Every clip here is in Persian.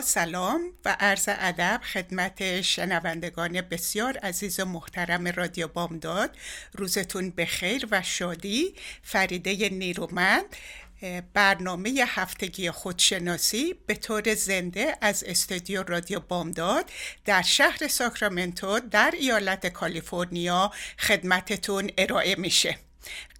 سلام و عرض ادب خدمت شنوندگان بسیار عزیز و محترم رادیو بامداد. روزتون بخیر و شادی. فریده نیرومند. برنامه هفتگی خودشناسی به طور زنده از استودیو رادیو بامداد در شهر ساکرامنتو در ایالت کالیفرنیا خدمتتون ارائه میشه.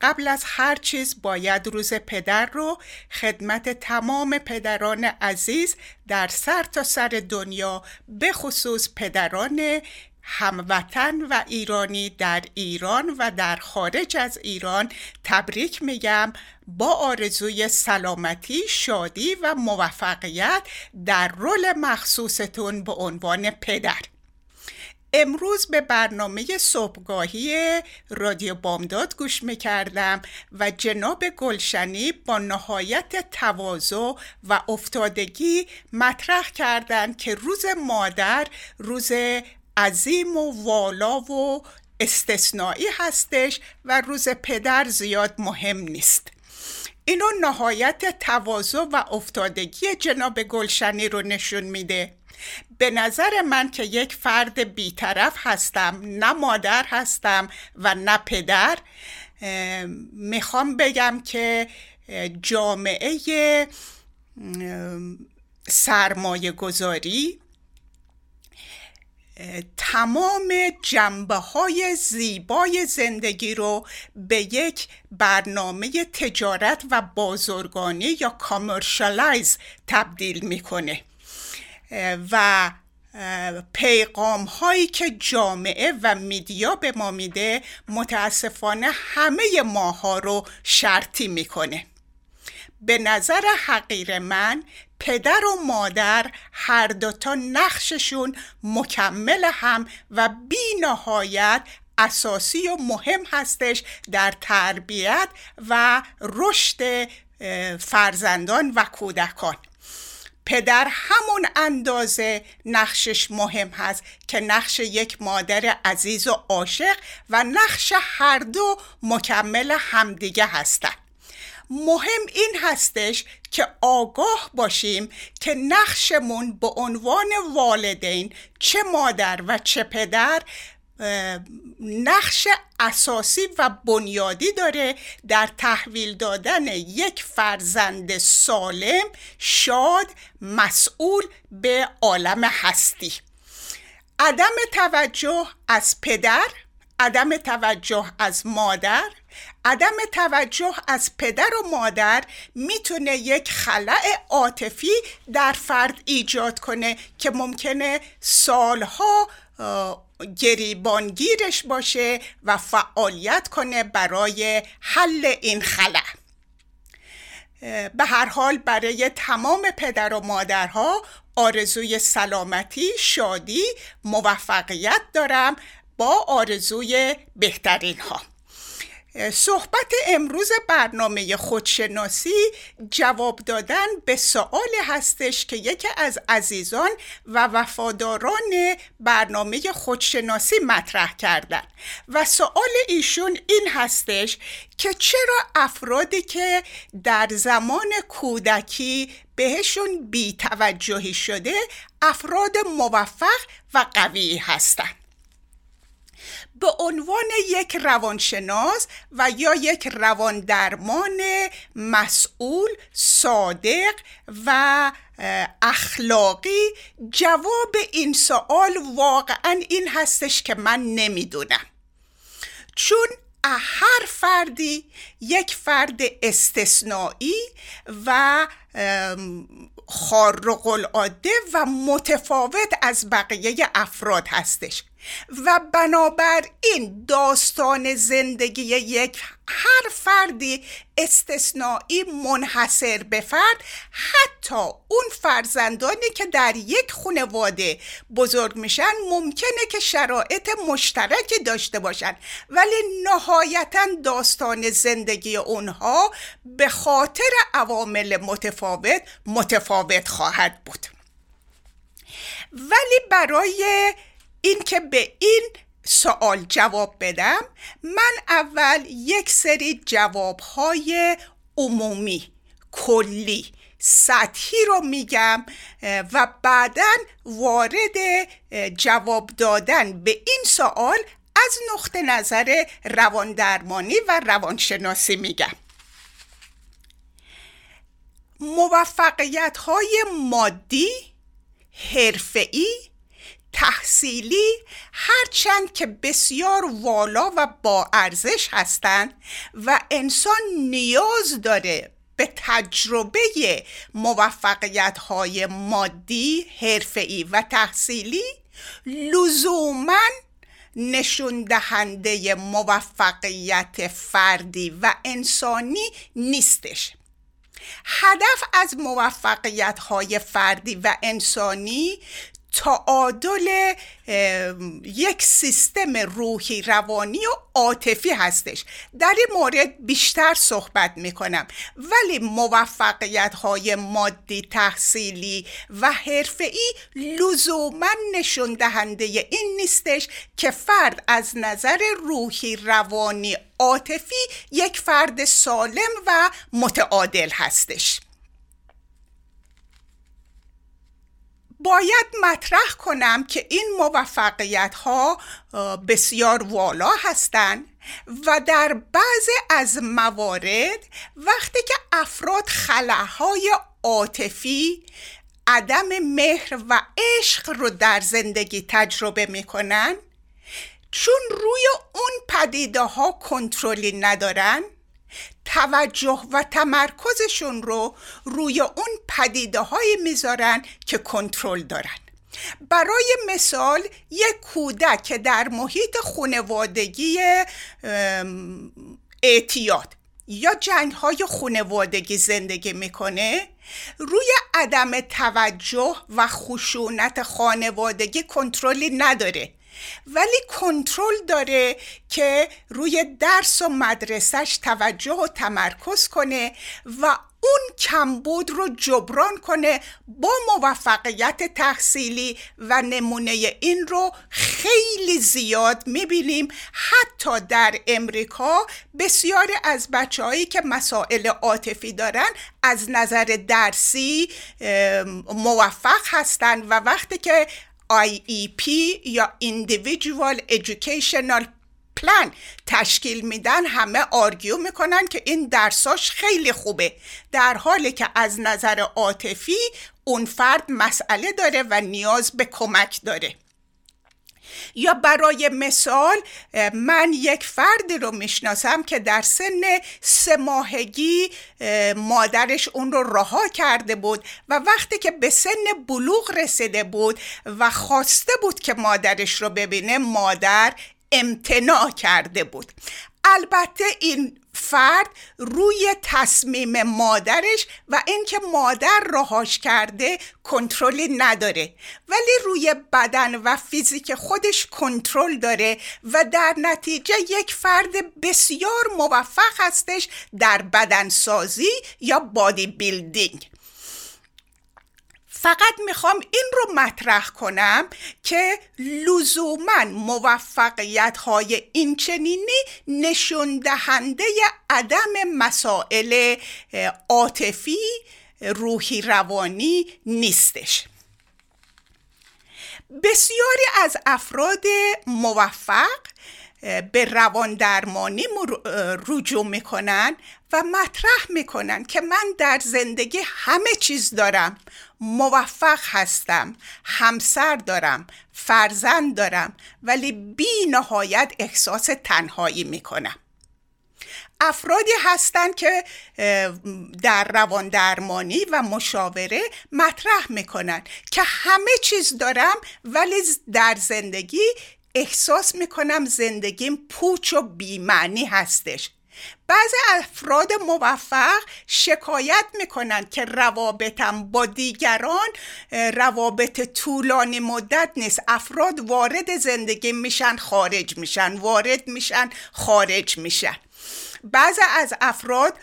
قبل از هر چیز باید روز پدر رو خدمت تمام پدران عزیز در سر تا سر دنیا به خصوص پدران هموطن و ایرانی در ایران و در خارج از ایران تبریک میگم با آرزوی سلامتی، شادی و موفقیت در رول مخصوصتون به عنوان پدر. امروز به برنامه صبحگاهی رادیو بامداد گوش می‌کردم و جناب گلشنی با نهایت تواضع و افتادگی مطرح کردند که روز مادر روز عظیم و والا و استثنایی هستش و روز پدر زیاد مهم نیست. اینو نهایت تواضع و افتادگی جناب گلشنی رو نشون میده. به نظر من که یک فرد بیطرف هستم نه مادر هستم و نه پدر می‌خوام بگم که جامعه سرمایه گذاری تمام جنبه های زیبای زندگی رو به یک برنامه تجارت و بازرگانی یا کامرشالایز تبدیل می‌کنه. و پیغام هایی که جامعه و میدیا به ما میده متاسفانه همه ماها رو شرطی می‌کنه. به نظر حقیر من پدر و مادر هر دوتا نقششون مکمل هم و بی نهایت اساسی و مهم هستش در تربیت و رشد فرزندان و کودکان. پدر همون اندازه نقشش مهم هست که نقش یک مادر عزیز و عاشق و نقش هر دو مکمل همدیگه هستند مهم این هستش که آگاه باشیم که نقشمون به عنوان والدین چه مادر و چه پدر نقش اساسی و بنیادی داره در تحویل دادن یک فرزند سالم شاد مسئول به عالم هستی. عدم توجه از پدر عدم توجه از مادر عدم توجه از پدر و مادر می‌تونه یک خلع عاطفی در فرد ایجاد کنه که ممکنه سالها گریبانگیرش باشه و فعالیت کنه برای حل این خلع. به هر حال برای تمام پدر و مادرها آرزوی سلامتی، شادی، موفقیت دارم با آرزوی بهترین ها صحبت امروز برنامه خودشناسی جواب دادن به سوالی هستش که یکی از عزیزان و وفاداران برنامه خودشناسی مطرح کردن. و سوال ایشون این هستش که چرا افرادی که در زمان کودکی بهشون بیتوجهی شده افراد موفق و قوی هستند به عنوان یک روانشناس و یا یک رواندرمان مسئول صادق و اخلاقی جواب این سوال واقعا این هستش که من نمی‌دونم. چون هر فردی یک فرد استثنایی و خارق العاده و متفاوت از بقیه افراد هستش. و بنابراین داستان زندگی یک هر فردی استثنایی منحصر به فرد حتی اون فرزندانی که در یک خانواده بزرگ میشن ممکنه که شرایط مشترکی داشته باشن. ولی نهایتا داستان زندگی اونها به خاطر عوامل متفاوت متفاوت خواهد بود. ولی برای اینکه به این سوال جواب بدم من اول یک سری جوابهای عمومی کلی سطحی رو میگم و بعدا وارد جواب دادن به این سوال از نقطه نظر رواندرمانی و روانشناسی میگم. موفقیت های مادی حرفه‌ای تحصیلی هرچند که بسیار والا و با ارزش هستند و انسان نیاز داره به تجربه موفقیت های مادی، حرفه‌ای و تحصیلی لزوما نشون دهنده موفقیت فردی و انسانی نیستش. هدف از موفقیت های فردی و انسانی تعادل یک سیستم روحی روانی و عاطفی هستش. در این مورد بیشتر صحبت می‌کنم. ولی موفقیت های مادی تحصیلی و حرفه‌ای لزوما نشون دهنده این نیستش که فرد از نظر روحی روانی عاطفی یک فرد سالم و متعادل هستش. باید مطرح کنم که این موفقیت ها بسیار والا هستند و در بعض از موارد وقتی که افراد خلاهای عاطفی عدم مهر و عشق رو در زندگی تجربه می‌کنن چون روی اون پدیده ها کنترلی ندارن توجه و تمرکزشون رو روی اون پدیده های می‌ذارن که کنترل دارن. برای مثال یک کودک که در محیط خانوادگی اعتیاد یا جنگ های خانوادگی زندگی می‌کنه روی عدم توجه و خشونت خانوادگی کنترلی نداره. ولی کنترل داره که روی درس و مدرسش توجه و تمرکز کنه و اون کمبود رو جبران کنه با موفقیت تحصیلی و نمونه این رو خیلی زیاد می‌بینیم. حتی در امریکا بسیاری از بچه که مسائل عاطفی دارن از نظر درسی موفق هستند و وقتی که IEP یا Individual Educational Plan تشکیل میدن. همه آرگیو می‌کنن که این درساش خیلی خوبه. در حالی که از نظر عاطفی اون فرد مسئله داره و نیاز به کمک داره. یا برای مثال من یک فردی رو می‌شناسم که در سن سه ماهگی مادرش اون رو رها کرده بود و وقتی که به سن بلوغ رسیده بود و خواسته بود که مادرش رو ببینه مادر امتناع کرده بود. البته این فرد روی تصمیم مادرش و اینکه مادر رهاش کرده کنترلی نداره. ولی روی بدن و فیزیک خودش کنترل داره و در نتیجه یک فرد بسیار موفق هستش در بدنسازی یا بادی بیلدینگ فقط می‌خوام این رو مطرح کنم که لزوما موفقیت های این چنینی نشون دهنده عدم مسائل عاطفی روحی روانی نیستش. بسیاری از افراد موفق به روان درمانی رجوع می‌کنن و مطرح می‌کنن که من در زندگی همه چیز دارم. موفق هستم همسر دارم فرزند دارم ولی بی نهایت احساس تنهایی می‌کنم. افرادی هستند که در روان درمانی و مشاوره مطرح می‌کنن که همه چیز دارم ولی در زندگی احساس می‌کنم زندگیم پوچ و بیمعنی هستش. بعضی افراد موفق شکایت می‌کنند که روابطم با دیگران روابط طولانی مدت نیست. افراد وارد زندگی میشن خارج میشن وارد میشن خارج میشن. بعضی از افراد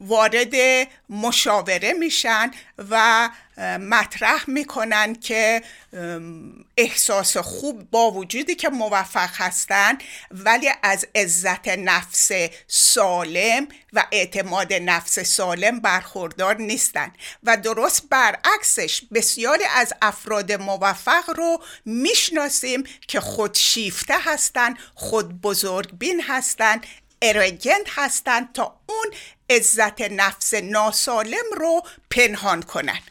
وارد مشاوره میشن و مطرح می‌کنن که احساس خوب با وجودی که موفق هستن ولی از عزت نفس سالم و اعتماد نفس سالم برخوردار نیستن. و درست برعکسش بسیاری از افراد موفق رو می‌شناسیم که خودشیفته هستن خود بزرگبین هستن ارگنت هستند تا اون عزت نفس ناسالم رو پنهان کنند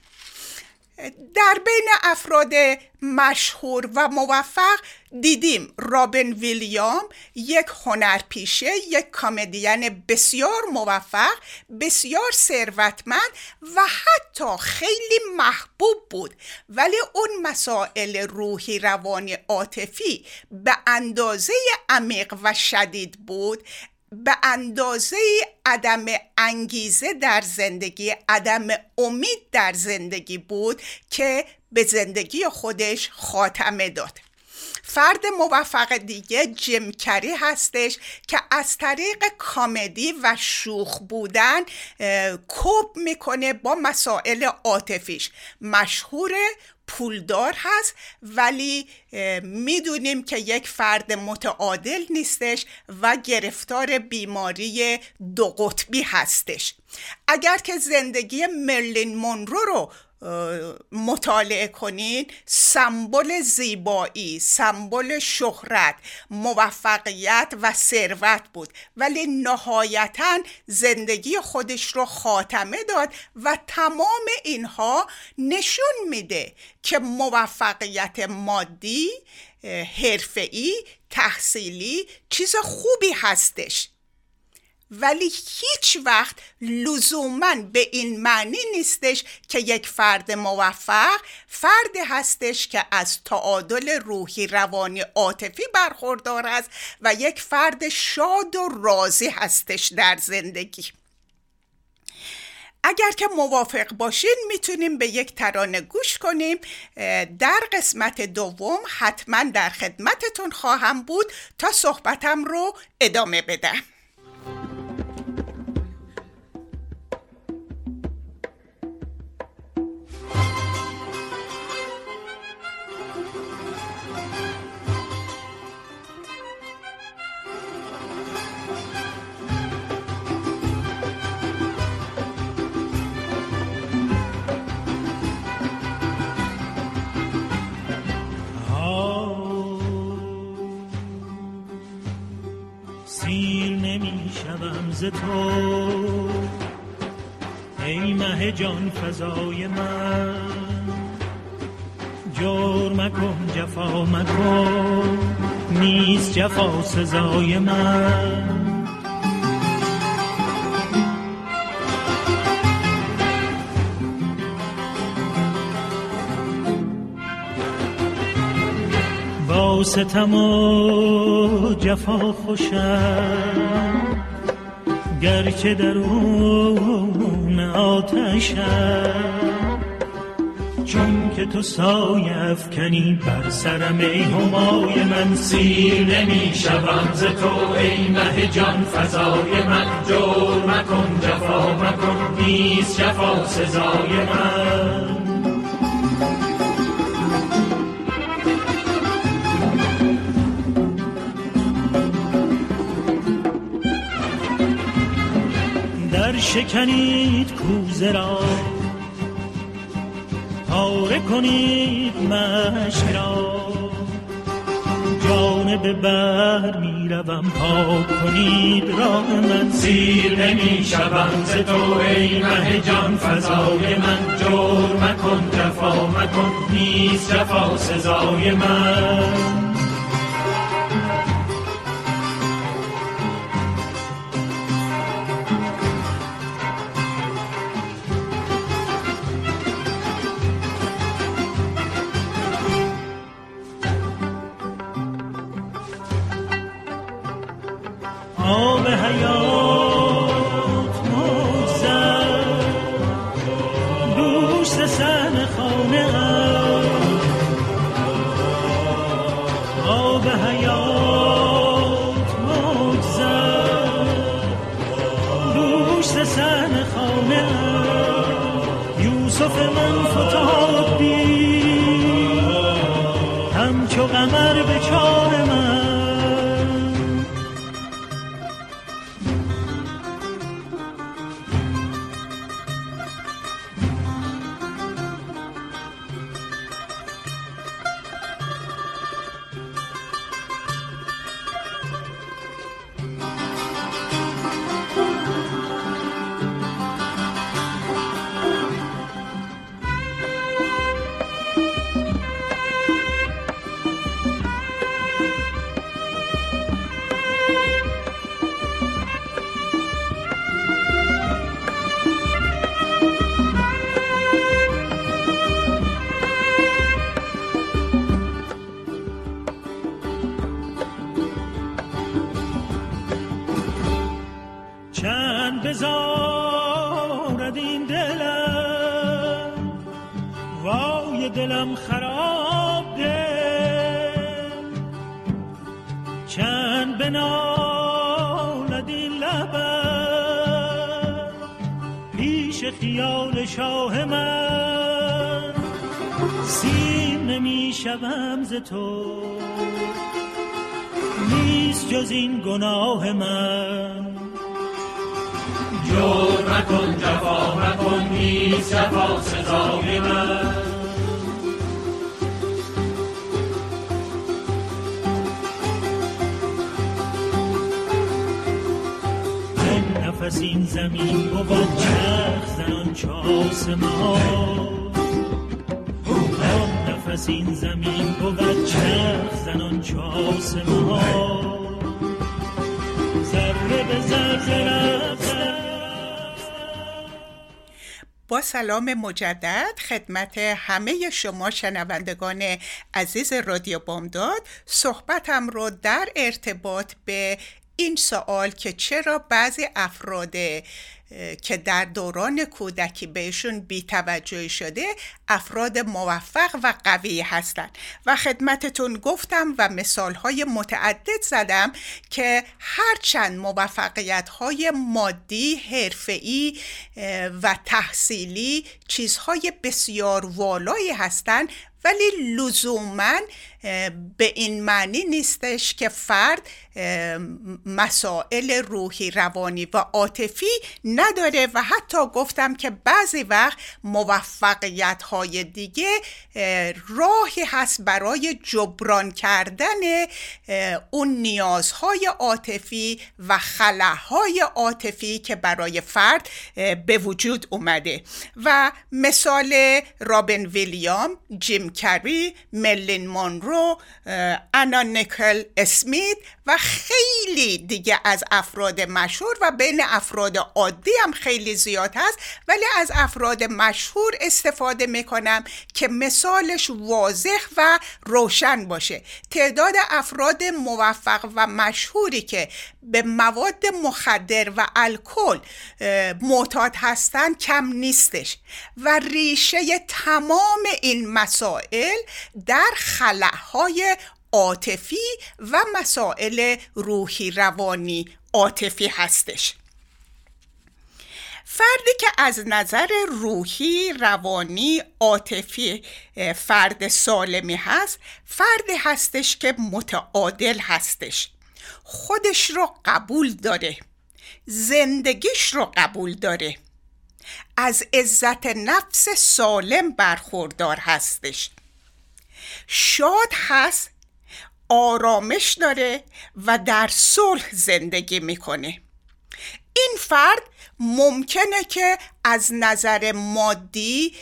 در بین افراد مشهور و موفق دیدیم رابن ویلیام یک هنرپیشه یک کامدین بسیار موفق بسیار ثروتمند و حتی خیلی محبوب بود. ولی اون مسائل روحی روانی عاطفی به اندازه عمیق و شدید بود. به اندازه عدم انگیزه در زندگی عدم امید در زندگی بود که به زندگی خودش خاتمه داد. فرد موفق دیگه جمکری هستش که از طریق کامدی و شوخ بودن کوب می‌کنه با مسائل عاطفیش. مشهور پولدار هست ولی می‌دونیم که یک فرد متعادل نیستش و گرفتار بیماری دو قطبی هستش. اگر که زندگی مرلین مونرو رو مطالعه کنید سمبل زیبایی سمبل شهرت موفقیت و ثروت بود. ولی نهایتا زندگی خودش رو خاتمه داد و تمام اینها نشون میده که موفقیت مادی حرفه‌ای تحصیلی چیز خوبی هستش. ولی هیچ وقت لزوما به این معنی نیستش که یک فرد موفق فردی هستش که از تعادل روحی روانی عاطفی برخوردار است و یک فرد شاد و راضی هستش در زندگی. اگر که موافق باشین می‌تونیم به یک ترانه گوش کنیم. در قسمت دوم حتما در خدمتتون خواهم بود تا صحبتم رو ادامه بدم. ز تو. ای مه جان فضای من. جور مکن جفا مکن. نیست جفا سزای من. با ستم و جفا خوشم. گرچه درون آتش چون که تو سایه افکنی بر سرم ای همای من سیر نمی شوم ز تو ای مه جان فضای من جور مکن جفا مکن نیست جفا سزای من. شکنید کوزه را. پاره کنید مشک را. جانب بر می‌روم پاک کنید راه من. سیر نمی شوم ز تو ای مه جان فضای من جور مکن جفا مکن نیست جفا سزای من. will. تو. نیست جز این گناه من. جور مکن جفا مکن نیست جفا سزای من. نفس این زمین بود چرخ زنان چه آسمان نفس این زمین بود چرخ زنان چه آسمان. ذره به با سلام مجدد خدمت همه شما شنوندگان عزیز رادیو بامداد. صحبتم رو در ارتباط به این سوال که چرا بعضی افراد که در دوران کودکی بهشون بیتوجهی شده افراد موفق و قوی هستند. و خدمتتون گفتم و مثالهای متعدد زدم که هرچند موفقیت های مادی حرفه‌ای و تحصیلی چیزهای بسیار والایی هستند ولی لزوما به این معنی نیستش که فرد مسائل روحی روانی و عاطفی نداره و حتی گفتم که بعضی وقت موفقیت های دیگه راهی هست برای جبران کردن اون نیازهای عاطفی و خلاهای عاطفی که برای فرد به وجود اومده. و مثال رابن ویلیام جیم کری ملین مونرو انا نیکل اسمیت و خیلی دیگه از افراد مشهور و بین افراد عادی هم خیلی زیاد هست. ولی از افراد مشهور استفاده می‌کنم که مثالش واضح و روشن باشه. تعداد افراد موفق و مشهوری که به مواد مخدر و الکل معتاد هستن کم نیستش و ریشه تمام این مسائل در خلاهای عاطفی و مسائل روحی روانی عاطفی هستش. فردی که از نظر روحی روانی عاطفی فرد سالمی هست فردی هستش که متعادل هستش. خودش رو قبول داره. زندگیش رو قبول داره. از عزت نفس سالم برخوردار هستش. شاد هست آرامش داره و در صلح زندگی می‌کنه. این فرد ممکنه که از نظر مادی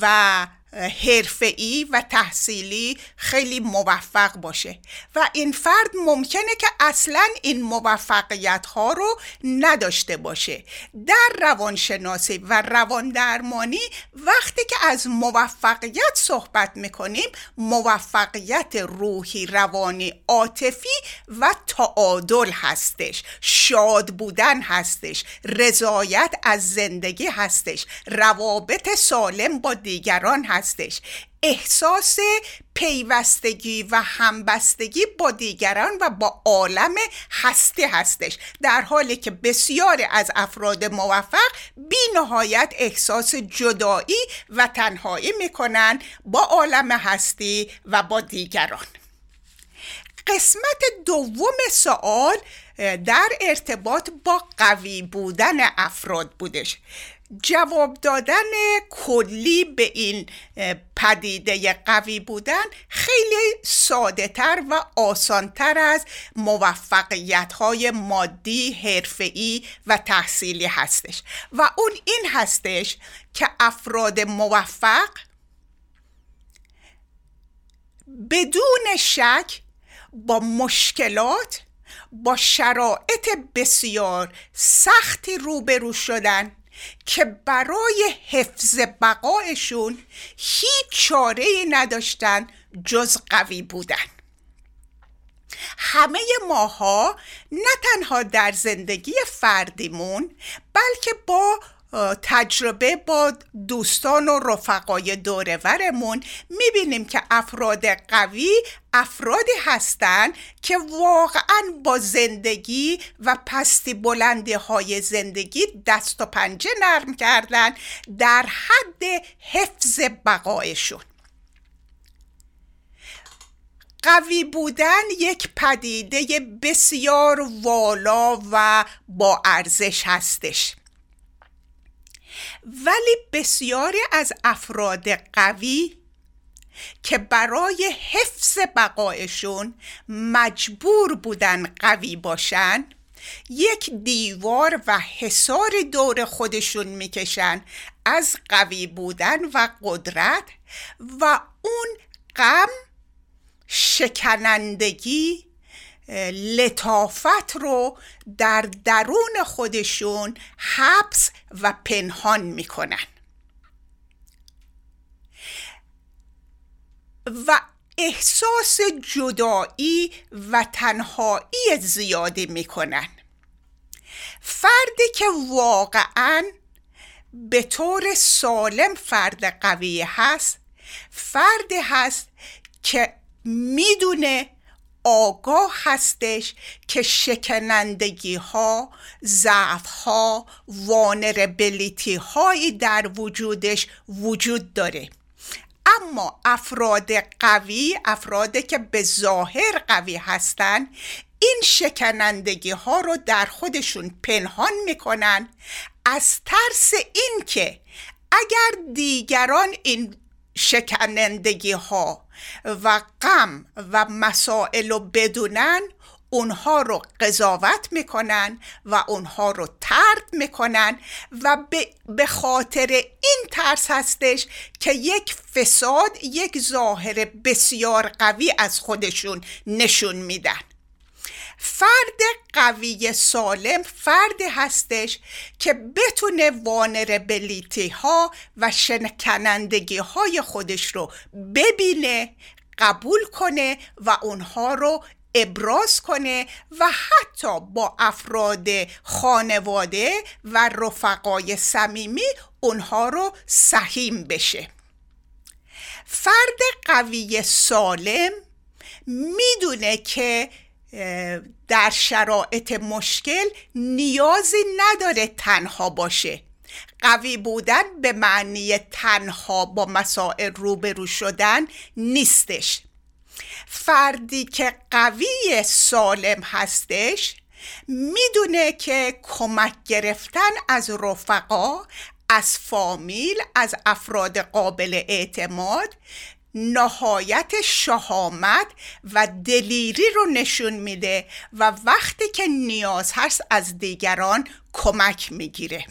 و حرفه‌ای و تحصیلی خیلی موفق باشه. و این فرد ممکنه که اصلا این موفقیت ها رو نداشته باشه. در روانشناسی و روان درمانی وقتی که از موفقیت صحبت می‌کنیم موفقیت روحی روانی عاطفی و تعادل هستش. شاد بودن هستش. رضایت از زندگی هستش. روابط سالم با دیگران هستش. هستش. احساس پیوستگی و همبستگی با دیگران و با عالم هستی هستش. در حالی که بسیاری از افراد موفق بی نهایت احساس جدایی و تنهایی می‌کنن با عالم هستی و با دیگران. قسمت دوم سوال در ارتباط با قوی بودن افراد بودش. جواب دادن کلی به این پدیده قوی بودن خیلی ساده تر و آسانتر از موفقیت های مادی، حرفه‌ای و تحصیلی هستش. و اون این هستش که افراد موفق بدون شک با مشکلات با شرایط بسیار سختی روبرو شدن. که برای حفظ بقایشون هیچ چاره نداشتن جز قوی بودن. همه ماها نه تنها در زندگی فردیمون بلکه با تجربه با دوستان و رفقای دورورمون می‌بینیم که افراد قوی افرادی هستند که واقعا با زندگی و پستی بلندی های زندگی دست و پنجه نرم کردن در حد حفظ بقایشون. قوی بودن یک پدیده بسیار والا و با ارزش هستش. ولی بسیاری از افراد قوی که برای حفظ بقایشون مجبور بودن قوی باشن یک دیوار و حصار دور خودشون می‌کشن از قوی بودن و قدرت و اون غم شکنندگی لطافت رو در درون خودشون حبس و پنهان می‌کنن. و احساس جدایی و تنهایی زیادی می‌کنن. فردی که واقعا به طور سالم فرد قوی هست فردی هست که می‌دونه آگاه هستش که شکنندگی ها ضعف ها وانربلیتی هایی در وجودش وجود داره. اما افراد قوی افرادی که به ظاهر قوی هستن این شکنندگی ها رو در خودشون پنهان می‌کنن از ترس اینکه اگر دیگران این شکنندگی ها و غم و مسائل رو بدونن اونها رو قضاوت می‌کنن و اونها رو ترد می‌کنن و به خاطر این ترس هستش که یک فساد یک ظاهر بسیار قوی از خودشون نشون میدن. فرد قوی سالم فردی هستش که بتونه وانربلیتی ها و شنکنندگی های خودش رو ببینه قبول کنه و اونها رو ابراز کنه و حتی با افراد خانواده و رفقای صمیمی اونها رو سهیم بشه. فرد قوی سالم می‌دونه که در شرایط مشکل نیازی نداره تنها باشه. قوی بودن به معنی تنها با مسائل روبرو شدن نیستش. فردی که قوی سالم هستش می‌دونه که کمک گرفتن از رفقا از فامیل از افراد قابل اعتماد نهایت شهامت و دلیری رو نشون میده و وقتی که نیاز هست از دیگران کمک می‌گیره.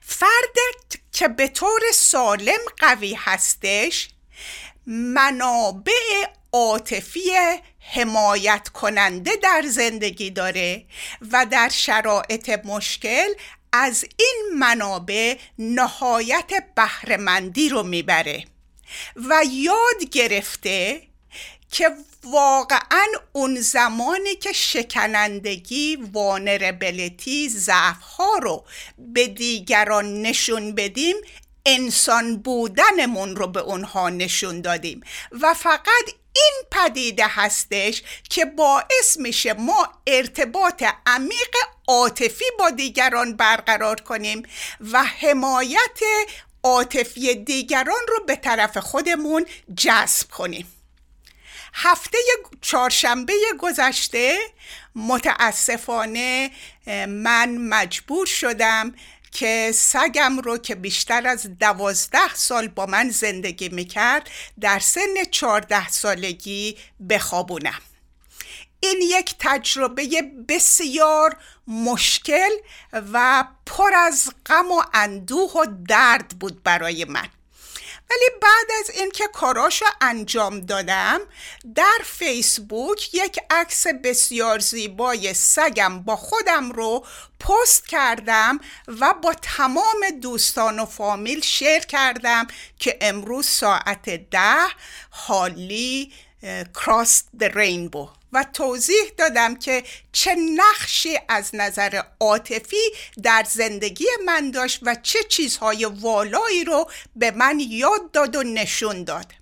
فرد که به طور سالم قوی هستش منابع عاطفی حمایت کننده در زندگی داره و در شرایط مشکل از این منابع نهایت بهرهمندی رو می‌بره. و یاد گرفته که واقعا اون زمانی که شکنندگی وانربلیتی ضعف ها رو به دیگران نشون بدیم انسان بودنمون رو به اونها نشون دادیم. و فقط این پدیده هستش که باعث میشه ما ارتباط عمیق عاطفی با دیگران برقرار کنیم و حمایت عاطفی دیگران رو به طرف خودمون جذب کنیم. هفته چهارشنبه گذشته متاسفانه من مجبور شدم که سگم رو که بیشتر از دوازده سال با من زندگی می‌کرد در سن چهارده سالگی بخوابونم. این یک تجربه بسیار مشکل و پر از غم و اندوه و درد بود برای من. ولی بعد از اینکه کاراشو انجام دادم در فیسبوک یک عکس بسیار زیبای سگم با خودم رو پست کردم و با تمام دوستان و فامیل شیر کردم که امروز ساعت ده حالی کراس د رینبو و توضیح دادم که چه نقشی از نظر عاطفی در زندگی من داشت و چه چیزهای والایی رو به من یاد داد و نشون داد.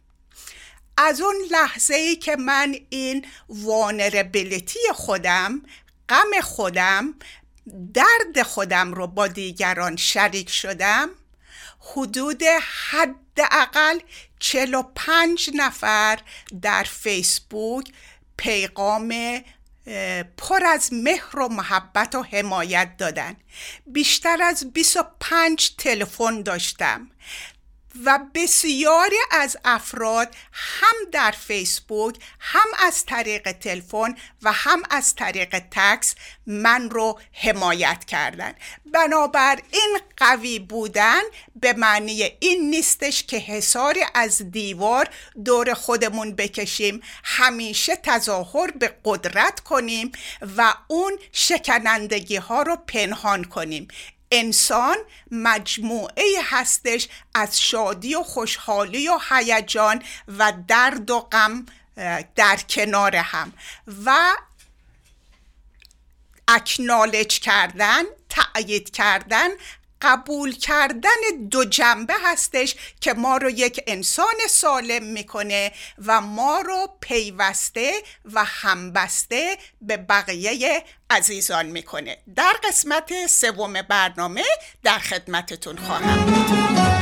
از اون لحظه ای که من این وانربلیتی خودم غم خودم درد خودم رو با دیگران شریک شدم حدود حداقل 45 نفر در فیسبوک پیغام پر از مهر و محبت و حمایت دادن. بیشتر از 25 تلفن داشتم. و بسیاری از افراد هم در فیسبوک هم از طریق تلفن و هم از طریق تکس من رو حمایت کردن بنابراین قوی بودن به معنی این نیستش که حساری از دیوار دور خودمون بکشیم. همیشه تظاهر به قدرت کنیم و اون شکنندگی ها رو پنهان کنیم. انسان مجموعه هستش از شادی و خوشحالی و هیجان و درد و غم در کنار هم و اکنالج کردن تأیید کردن قبول کردن دو جنبه هستش که ما رو یک انسان سالم می‌کنه و ما رو پیوسته و همبسته به بقیه عزیزان می‌کنه. در قسمت سوم برنامه در خدمتتون خواهم. بود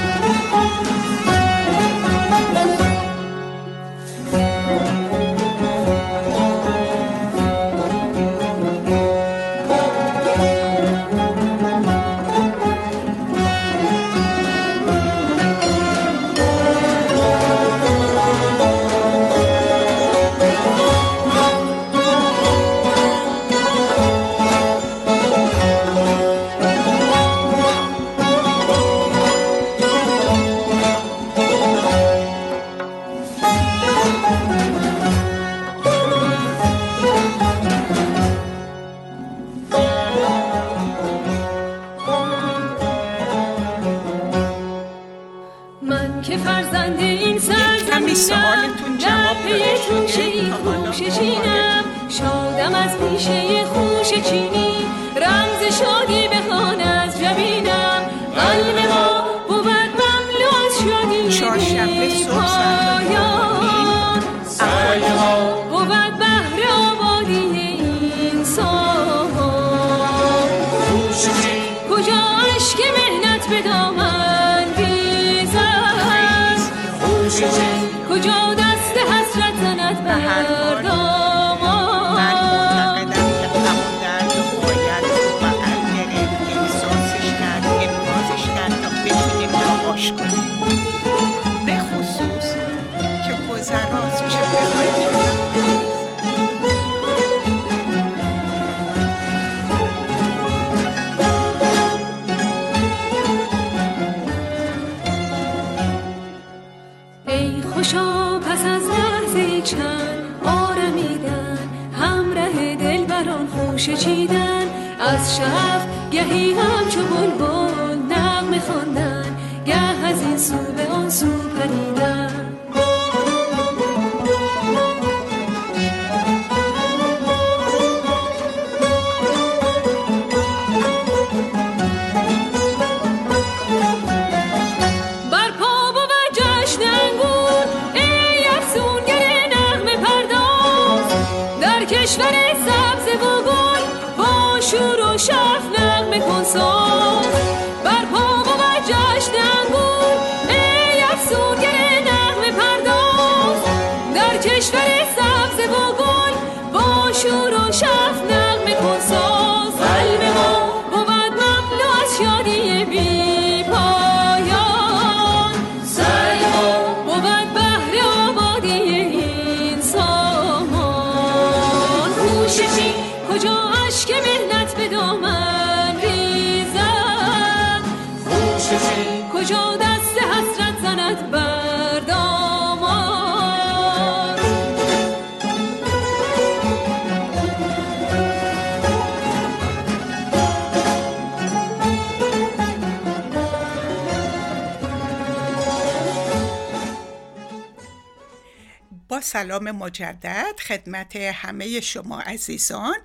سلام مجدد خدمت همه شما عزیزان.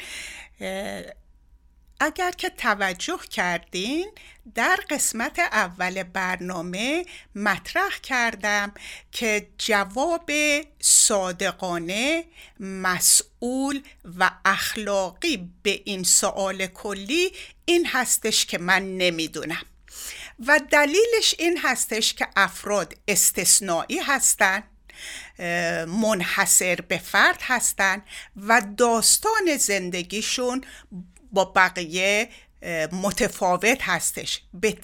اگر که توجه کردین در قسمت اول برنامه مطرح کردم که جواب صادقانه مسئول و اخلاقی به این سوال کلی این هستش که من نمی‌دونم. و دلیلش این هستش که افراد استثنایی هستند منحصر به فرد هستند و داستان زندگیشون با بقیه متفاوت هستش. به,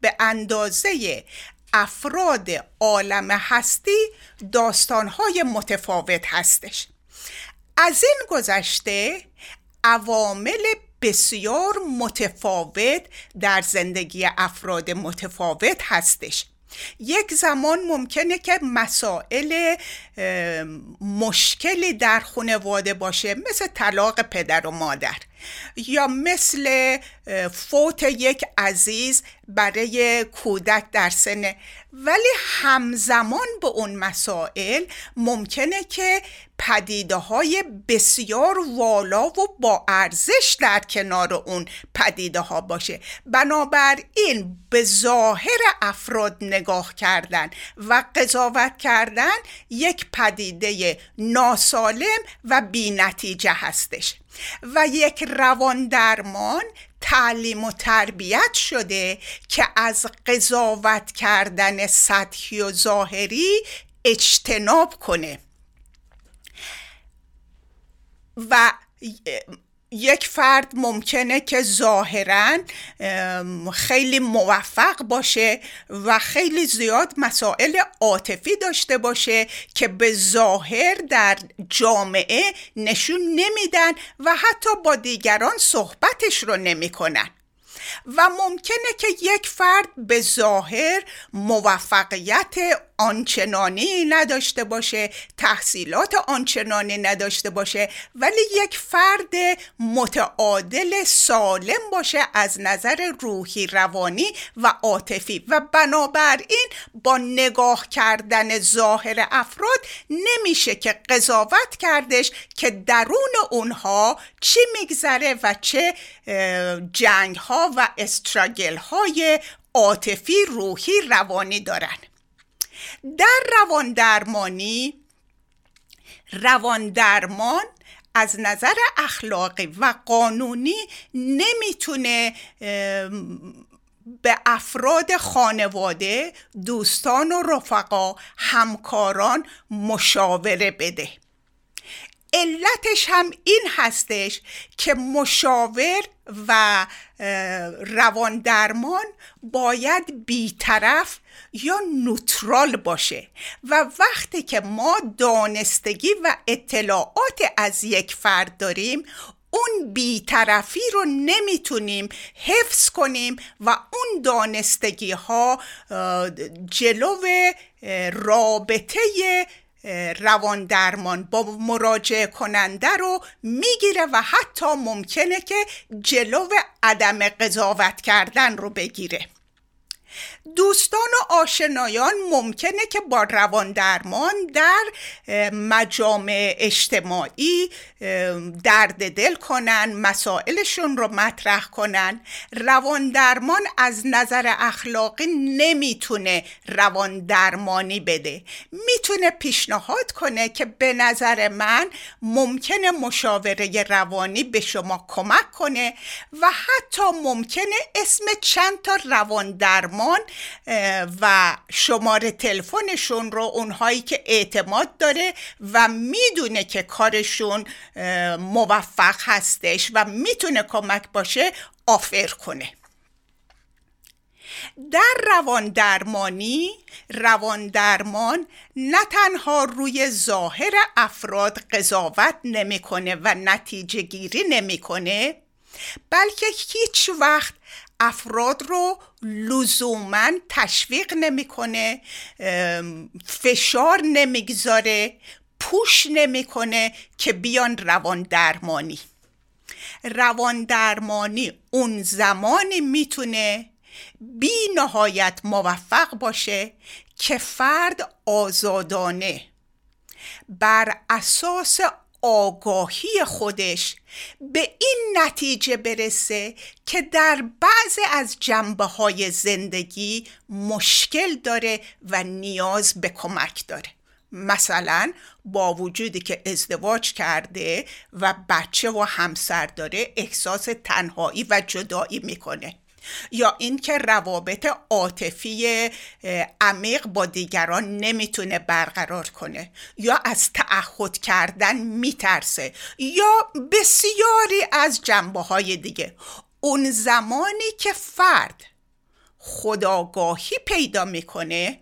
به اندازه افراد عالم هستی داستانهای متفاوت هستش. از این گذشته عوامل بسیار متفاوت در زندگی افراد متفاوت هستش. یک زمان ممکنه که مسائل مشکلی در خانواده باشه مثل طلاق پدر و مادر یا مثل فوت یک عزیز برای کودک در سنه ولی همزمان به اون مسائل ممکنه که پدیده های بسیار والا و با ارزش در کنار اون پدیده ها باشه بنابراین به ظاهر افراد نگاه کردن و قضاوت کردن یک پدیده ناسالم و بی نتیجه هستش و یک روان درمان تعلیم و تربیت شده که از قضاوت کردن سطحی و ظاهری اجتناب کنه. و یک فرد ممکنه که ظاهرا خیلی موفق باشه و خیلی زیاد مسائل عاطفی داشته باشه که به ظاهر در جامعه نشون نمیدن و حتی با دیگران صحبتش رو نمی‌کنن. و ممکنه که یک فرد به ظاهر موفقیت آنچنانی نداشته باشه تحصیلات آنچنانی نداشته باشه ولی یک فرد متعادل سالم باشه از نظر روحی روانی و عاطفی. و بنابراین با نگاه کردن ظاهر افراد نمیشه که قضاوت کردش که درون اونها چی میگذره و چه جنگ ها و استراگل های عاطفی روحی روانی دارن. در روان درمانی روان درمان از نظر اخلاقی و قانونی نمی‌تونه به افراد خانواده دوستان و رفقا همکاران مشاوره بده. علتش هم این هستش که مشاور و روان درمان باید بیطرف یا نوترال باشه و وقتی که ما دانستگی و اطلاعات از یک فرد داریم اون بیطرفی رو نمی‌تونیم حفظ کنیم و اون دانستگی ها جلو رابطه روان درمان با مراجعه کننده رو می‌گیره و حتی ممکنه که جلو عدم قضاوت کردن رو بگیره. دوستان و آشنایان ممکنه که با روان درمان در مجامع اجتماعی درد دل کنن مسائلشون رو مطرح کنن. روان درمان از نظر اخلاقی نمی‌تونه روان درمانی بده. می‌تونه پیشنهاد کنه که به نظر من ممکنه مشاوره روانی به شما کمک کنه و حتی ممکنه اسم چند تا روان درمان و شماره تلفنشون رو اونهایی که اعتماد داره و می‌دونه که کارشون موفق هستش و می‌تونه کمک باشه آفر کنه. در روان درمانی روان درمان نه تنها روی ظاهر افراد قضاوت نمی‌کنه و نتیجه گیری نمی‌کنه بلکه هیچ وقت افراد رو لزوما تشویق نمی‌کنه فشار نمی‌گذاره پوش نمی‌کنه که بیان روان درمانی. روان درمانی اون زمانی می‌تونه بی نهایت موفق باشه که فرد آزادانه. بر اساس آگاهی خودش به این نتیجه برسه که در بعض از جنبه های زندگی مشکل داره و نیاز به کمک داره. مثلا با وجودی که ازدواج کرده و بچه و همسر داره احساس تنهایی و جدایی می‌کنه. یا اینکه روابط عاطفی عمیق با دیگران نمی‌تونه برقرار کنه یا از تعهد کردن میترسه یا بسیاری از جنبه های دیگه. اون زمانی که فرد خداگاهی پیدا می‌کنه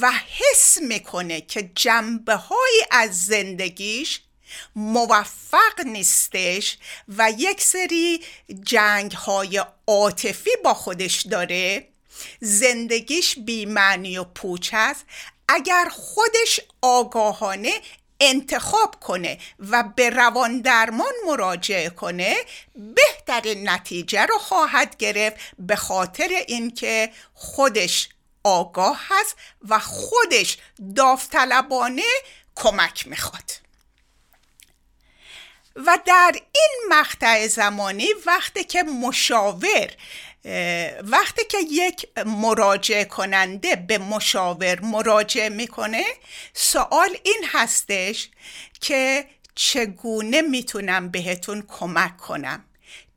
و حس می‌کنه که جنبه های از زندگیش موفق نیستش و یک سری جنگ های عاطفی با خودش داره. زندگیش بیمعنی و پوچ است. اگر خودش آگاهانه انتخاب کنه و به روان درمان مراجعه کنه بهترین نتیجه رو خواهد گرفت به خاطر اینکه خودش آگاه هست و خودش داوطلبانه کمک می‌خواد. و در این مقطع زمانی وقتی که مشاور وقتی که یک مراجعه کننده به مشاور مراجعه می‌کنه سوال این هستش که چگونه می‌تونم بهتون کمک کنم؟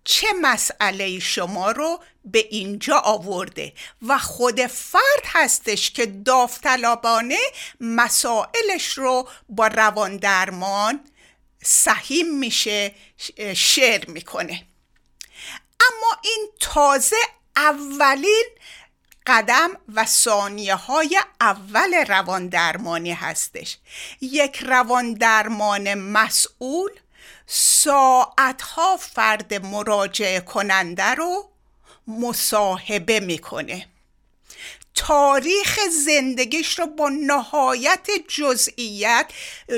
چه مسئله شما رو به اینجا آورده؟ و خود فرد هستش که داوطلبانه مسائلش رو با روان درمان سهیم میشه شعر می‌کنه. اما این تازه اولین قدم و ثانیه های اول روان درمانی هستش. یک روان درمان مسئول ساعتها فرد مراجعه کننده رو مصاحبه می‌کنه. تاریخ زندگیش رو با نهایت جزئیت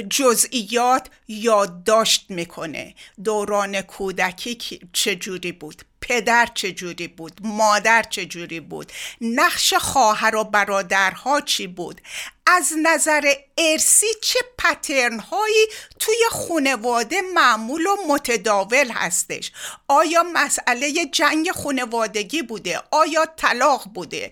جزئیات یادداشت می‌کنه. دوران کودکی چجوری بود؟ پدر چجوری بود؟ مادر چجوری بود؟ نقش خواهر و برادرها چی بود؟ از نظر ارسی چه پترن هایی توی خونواده معمول و متداول هستش؟ آیا مسئله جنگ خونوادگی بوده؟ آیا طلاق بوده؟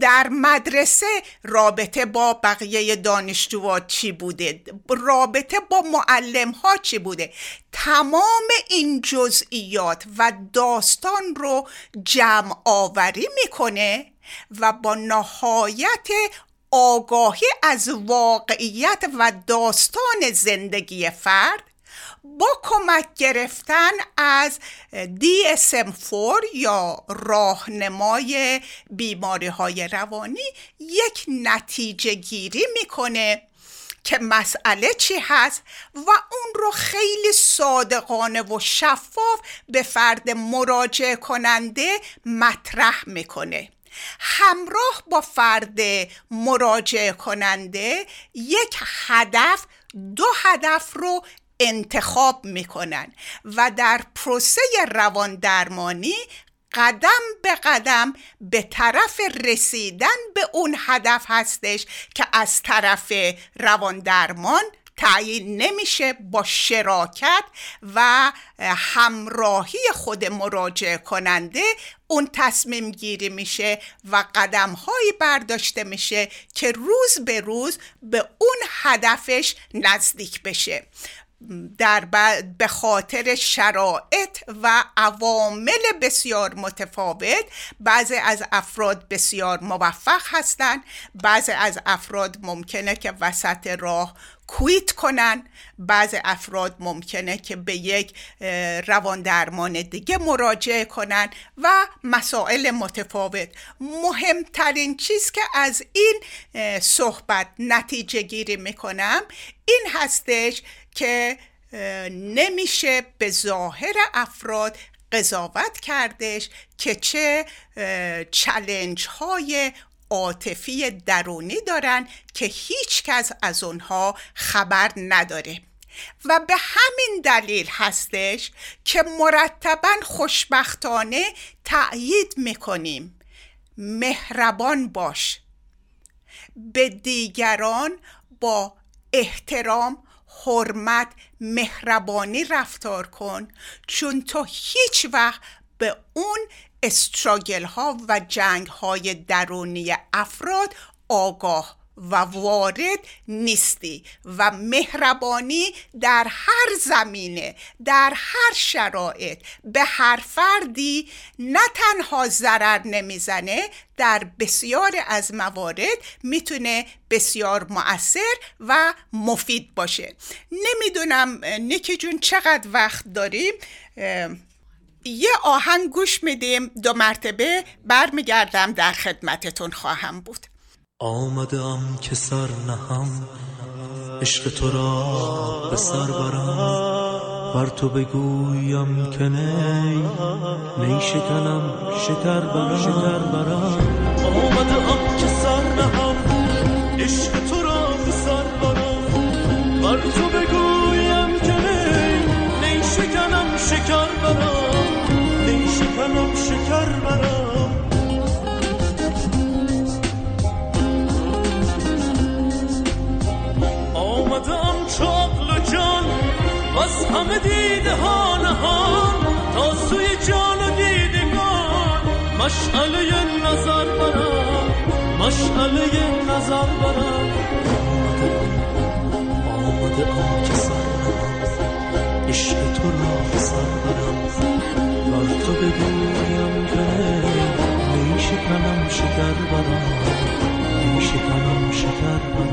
در مدرسه رابطه با بقیه دانشجوها چی بوده؟ رابطه با معلم ها چی بوده؟ تمام این جزئیات و داستان رو جمع آوری می‌کنه و با نهایت آگاهی از واقعیت و داستان زندگی فرد با کمک گرفتن از DSM-4 یا راهنمای بیماری های روانی یک نتیجه گیری می‌کنه که مسئله چی هست و اون رو خیلی صادقانه و شفاف به فرد مراجعه کننده مطرح می‌کنه. همراه با فرد مراجعه کننده یک هدف دو هدف رو انتخاب می‌کنن و در پروسه روان درمانی قدم به قدم به طرف رسیدن به اون هدف هستش که از طرف روان درمان تعیین نمیشه با شراکت و همراهی خود مراجعه کننده. اون تصمیم گیری میشه و قدم هایی برداشته میشه که روز به روز به اون هدفش نزدیک بشه. در به خاطر شرایط و عوامل بسیار متفاوت. بعضی از افراد بسیار موفق هستند بعضی از افراد ممکنه که وسط راه کویت کنن. بعض افراد ممکنه که به یک روان درمان دیگه مراجعه کنن و مسائل متفاوت. مهمترین چیز که از این صحبت نتیجه گیری می‌کنم این هستش که نمیشه به ظاهر افراد قضاوت کردش که چه چلنج های عاطفی درونی دارن که هیچ کس از اونها خبر نداره. و به همین دلیل هستش که مرتبا خوشبختانه تأیید می‌کنیم. مهربان باش. به دیگران با احترام حرمت مهربانی رفتار کن. چون تو هیچ وقت به اون استراگل ها و جنگ های درونی افراد آگاه و وارد نیستی و مهربانی در هر زمینه در هر شرایط به هر فردی نه تنها ضرر نمی‌زنه در بسیار از موارد می‌تونه بسیار مؤثر و مفید باشه. نمی‌دونم نیکی جون چقدر وقت داریم یه آهنگ گوش میدیم دو مرتبه برمیگردم در خدمتتون خواهم بود. آمدم که سر نهم عشق تو را به سر برم. بر تو بگویم که نی نی شکنم شکر برم. شکر برم. آمدم که سر نهم عشق تو از همه دیده ها نهان تا سوی جان و دیدگان. مشعله نظر برم مشعله نظر برم. آمده آم که سر عشق تو را سر برم. بر تو بگویم که نیشه کنم شکر برم کنم شکر برم.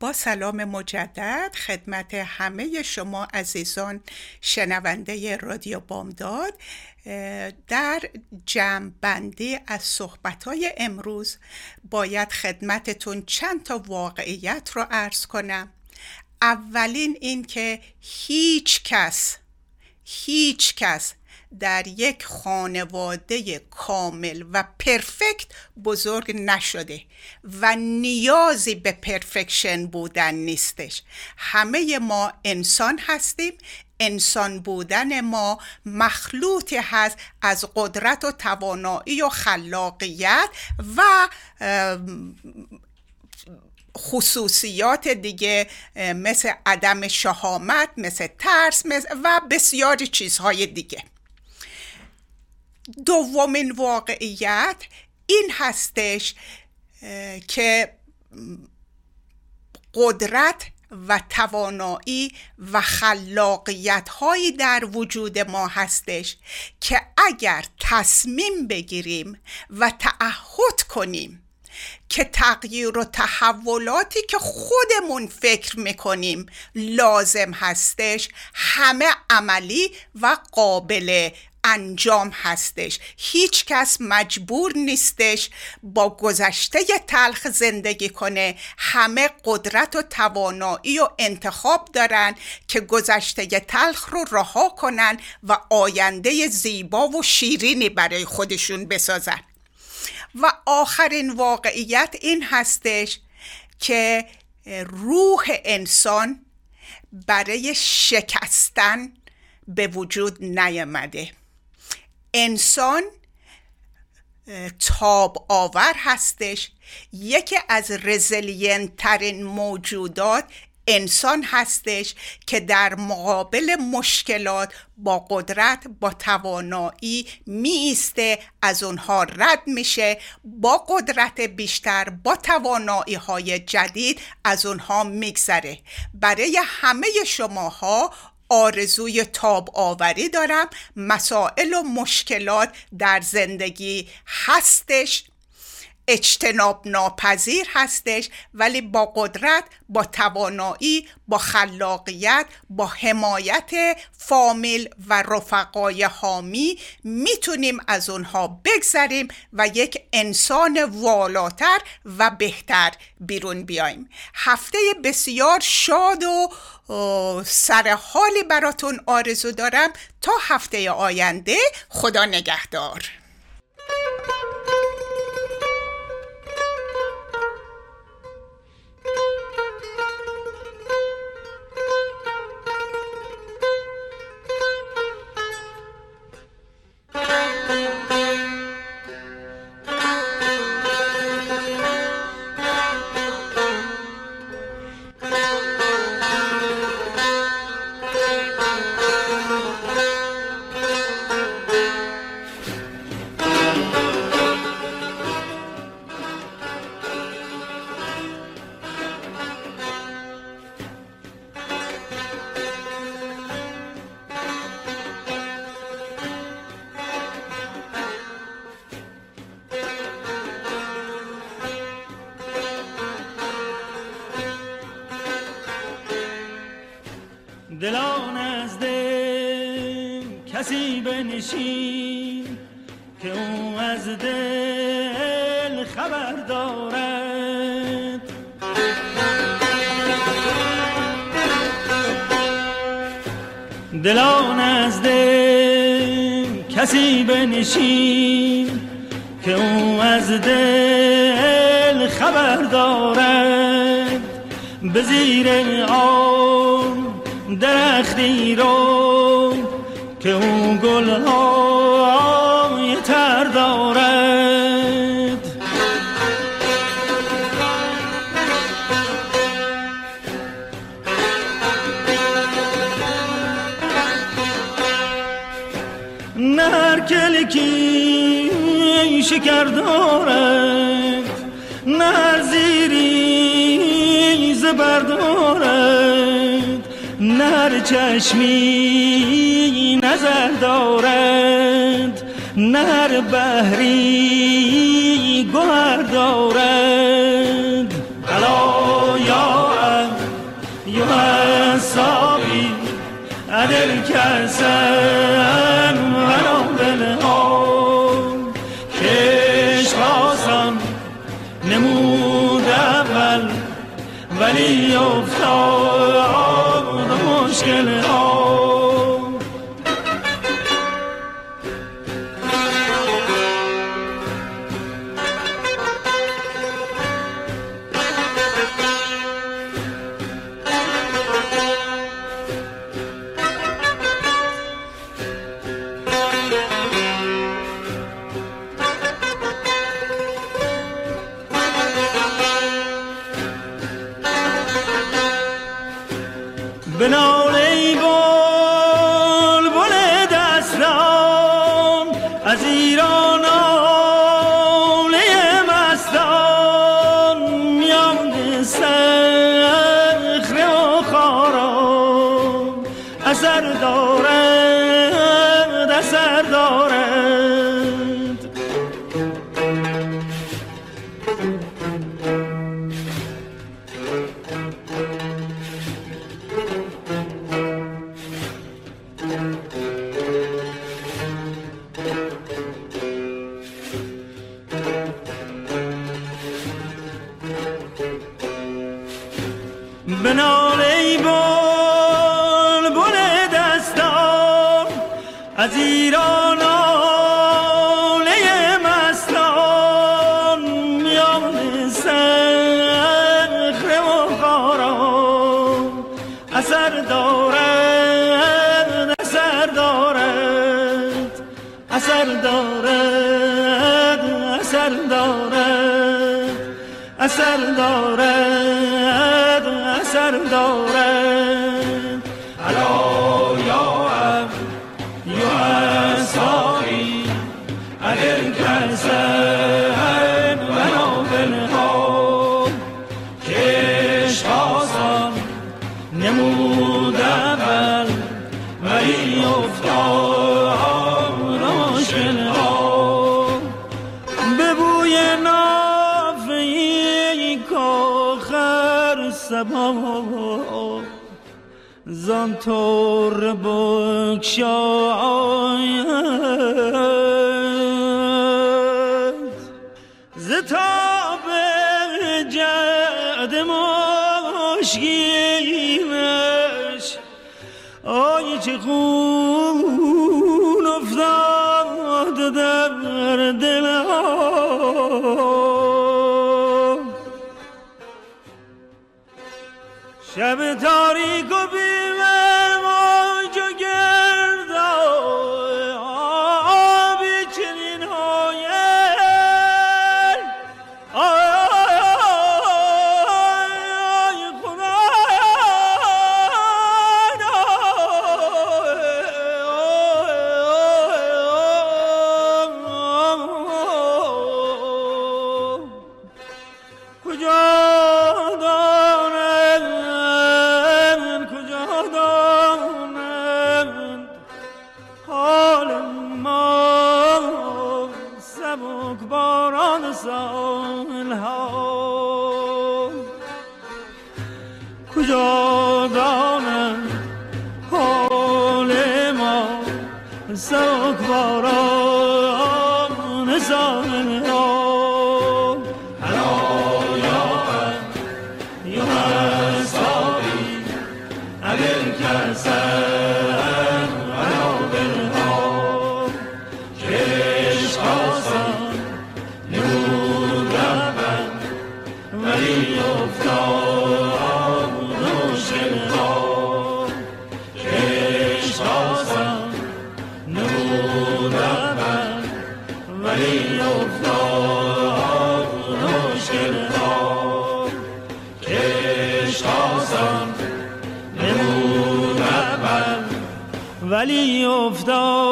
با سلام مجدد خدمت همه شما عزیزان شنونده رادیو بامداد در جمع بندی از صحبتهای امروز باید خدمتتون چند تا واقعیت رو عرض کنم. اولین این که هیچ کس هیچ کس در یک خانواده کامل و پرفکت بزرگ نشده و نیازی به پرفکشن بودن نیستش. همه ما انسان هستیم. انسان بودن ما مخلوطی هست از قدرت و توانایی و خلاقیت و خصوصیات دیگه مثل عدم شهامت مثل ترس مثل و بسیاری چیزهای دیگه. دومین واقعیت این هستش که قدرت و توانایی و خلاقیت هایی در وجود ما هستش که اگر تصمیم بگیریم و تعهد کنیم که تغییر و تحولاتی که خودمون فکر می‌کنیم لازم هستش همه عملی و قابل انجام هستش. هیچ کس مجبور نیستش با گذشته تلخ زندگی کنه. همه قدرت و توانایی و انتخاب دارن که گذشته تلخ رو رها کنن و آینده زیبا و شیرینی برای خودشون بسازن. و آخرین واقعیت این هستش که روح انسان برای شکستن به وجود نیامده. انسان تاب آور هستش. یکی از رزلینت ترین موجودات انسان هستش که در مقابل مشکلات با قدرت با توانایی میسته از اونها رد میشه. با قدرت بیشتر با توانایی های جدید از اونها میگذره. برای همه شماها آرزوی تاب آوری دارم. مسائل و مشکلات در زندگی هستش. اجتناب ناپذیر هستش ولی با قدرت با توانایی با خلاقیت با حمایت فامیل و رفقای حامی می‌تونیم از اونها بگذریم و یک انسان والاتر و بهتر بیرون بیایم. هفته بسیار شاد و سر حالی براتون آرزو دارم تا هفته آینده. خدا نگهدار. دلان از دل کسی بنشین که او از دل خبر دارد. دلان از دل کسی بنشین که او از دل خبر دارد. به زیر آن درختی رو که اون گل های تر دارد. نه هر کلکی شکر دارد نه هر زیری زبر نر چشمی نظر دارد نر بحری گوهر دارد. بلا یا یا ساقی عدل کسن سبا زان تور بکشاید ز تاب جد مشگیمش آی چه خون شب تاریک و ولی افتاد.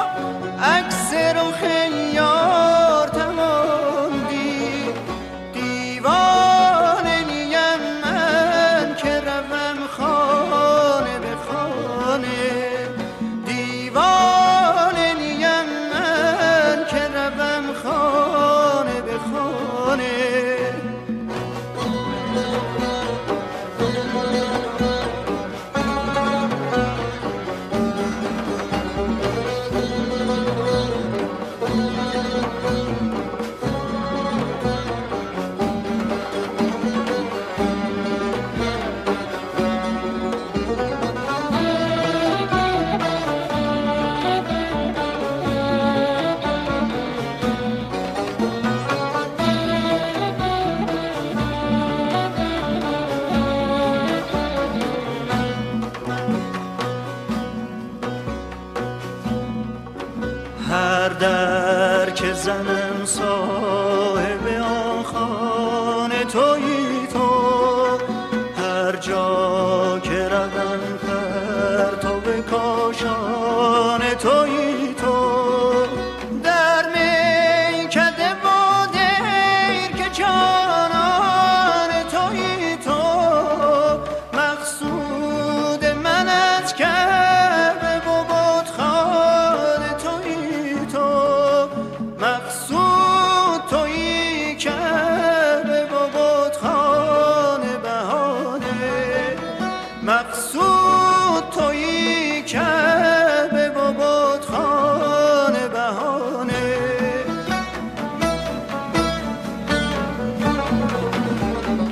مقصود